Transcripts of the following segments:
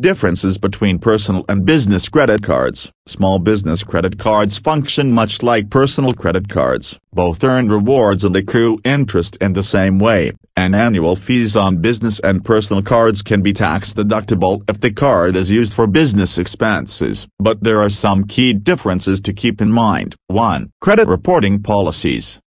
Differences between personal and business credit cards. Small business credit cards function much like personal credit cards. Both earn rewards and accrue interest in the same way, and annual fees on business and personal cards can be tax deductible if the card is used for business expenses. But there are some key differences to keep in mind. 1. Credit reporting policies.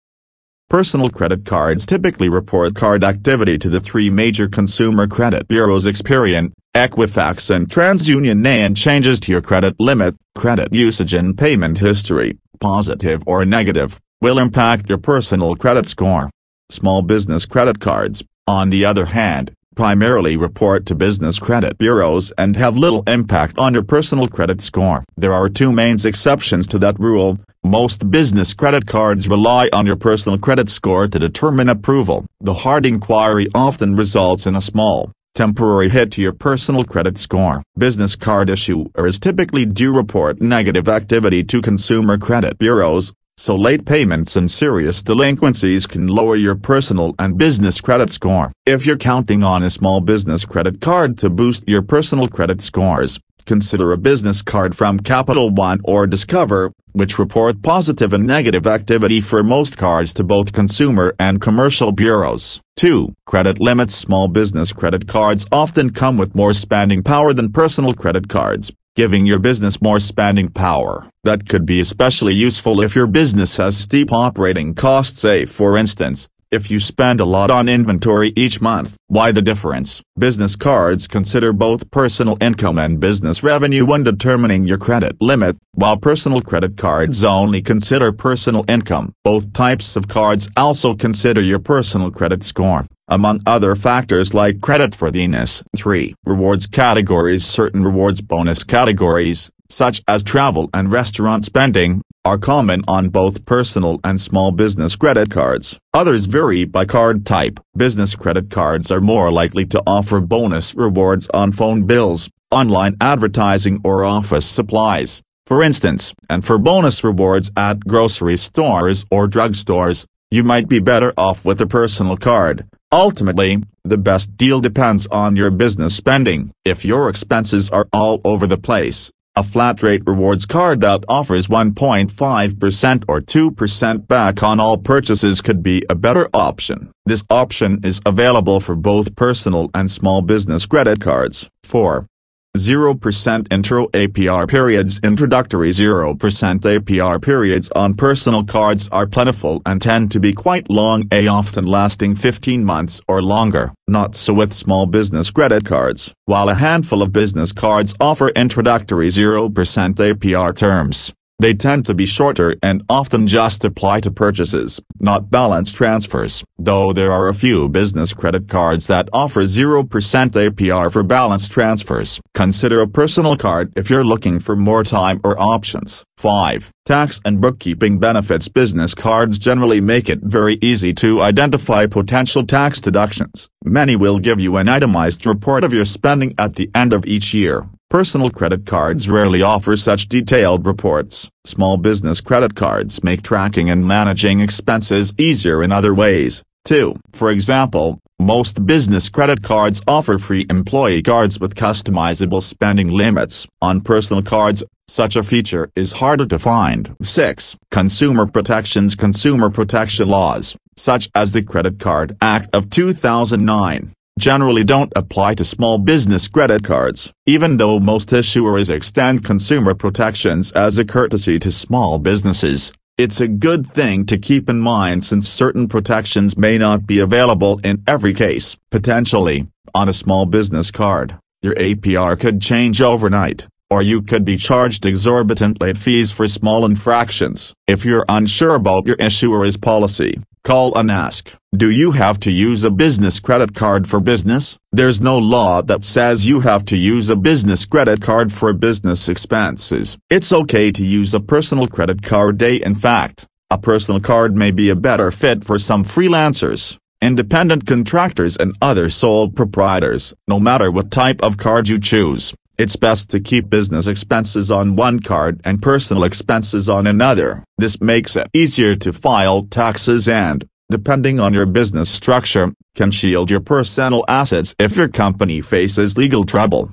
Personal credit cards typically report card activity to the three major consumer credit bureaus Experian, Equifax and TransUnion and changes to your credit limit, credit usage and payment history, positive or negative, will impact your personal credit score. Small business credit cards, on the other hand, primarily report to business credit bureaus and have little impact on your personal credit score. There are two main exceptions to that rule. Most business credit cards rely on your personal credit score to determine approval. The hard inquiry often results in a small, temporary hit to your personal credit score. Business card issuers typically do report negative activity to consumer credit bureaus, so late payments and serious delinquencies can lower your personal and business credit score. If you're counting on a small business credit card to boost your personal credit scores, consider a business card from Capital One or Discover, which report positive and negative activity for most cards to both consumer and commercial bureaus. 2. Credit limits Small business credit cards often come with more spending power than personal credit cards, giving your business more spending power. That could be especially useful if your business has steep operating costs say for instance, if you spend a lot on inventory each month. Why the difference? Business cards consider both personal income and business revenue when determining your credit limit, while personal credit cards only consider personal income. Both types of cards also consider your personal credit score among other factors like creditworthiness. 3. Rewards categories Certain rewards bonus categories, such as travel and restaurant spending, are common on both personal and small business credit cards. Others vary by card type. Business credit cards are more likely to offer bonus rewards on phone bills, online advertising or office supplies, for instance. And for bonus rewards at grocery stores or drugstores, you might be better off with a personal card. Ultimately, the best deal depends on your business spending. If your expenses are all over the place, a flat-rate rewards card that offers 1.5% or 2% back on all purchases could be a better option. This option is available for both personal and small business credit cards. 4. 0% intro APR periods Introductory 0% APR periods on personal cards are plentiful and tend to be quite long a often lasting 15 months or longer, not so with small business credit cards. While a handful of business cards offer introductory 0% APR terms, they tend to be shorter and often just apply to purchases, not balance transfers, though there are a few business credit cards that offer 0% APR for balance transfers. Consider a personal card if you're looking for more time or options. 5. Tax and bookkeeping benefits Business cards generally make it very easy to identify potential tax deductions. Many will give you an itemized report of your spending at the end of each year. Personal credit cards rarely offer such detailed reports. Small business credit cards make tracking and managing expenses easier in other ways, too. For example, most business credit cards offer free employee cards with customizable spending limits. On personal cards, such a feature is harder to find. 6. Consumer protections Consumer protection laws, such as the Credit Card Act of 2009 generally don't apply to small business credit cards, even though most issuers extend consumer protections as a courtesy to small businesses. It's a good thing to keep in mind since certain protections may not be available in every case. Potentially, on a small business card, your APR could change overnight, or you could be charged exorbitant late fees for small infractions. If you're unsure about your issuer's policy, Call and ask, do you have to use a business credit card for business? There's no law that says you have to use a business credit card for business expenses. It's okay to use a personal credit card day in fact, a personal card may be a better fit for some freelancers, independent contractors and other sole proprietors. No matter what type of card you choose, it's best to keep business expenses on one card and personal expenses on another. This makes it easier to file taxes and, depending on your business structure, can shield your personal assets if your company faces legal trouble.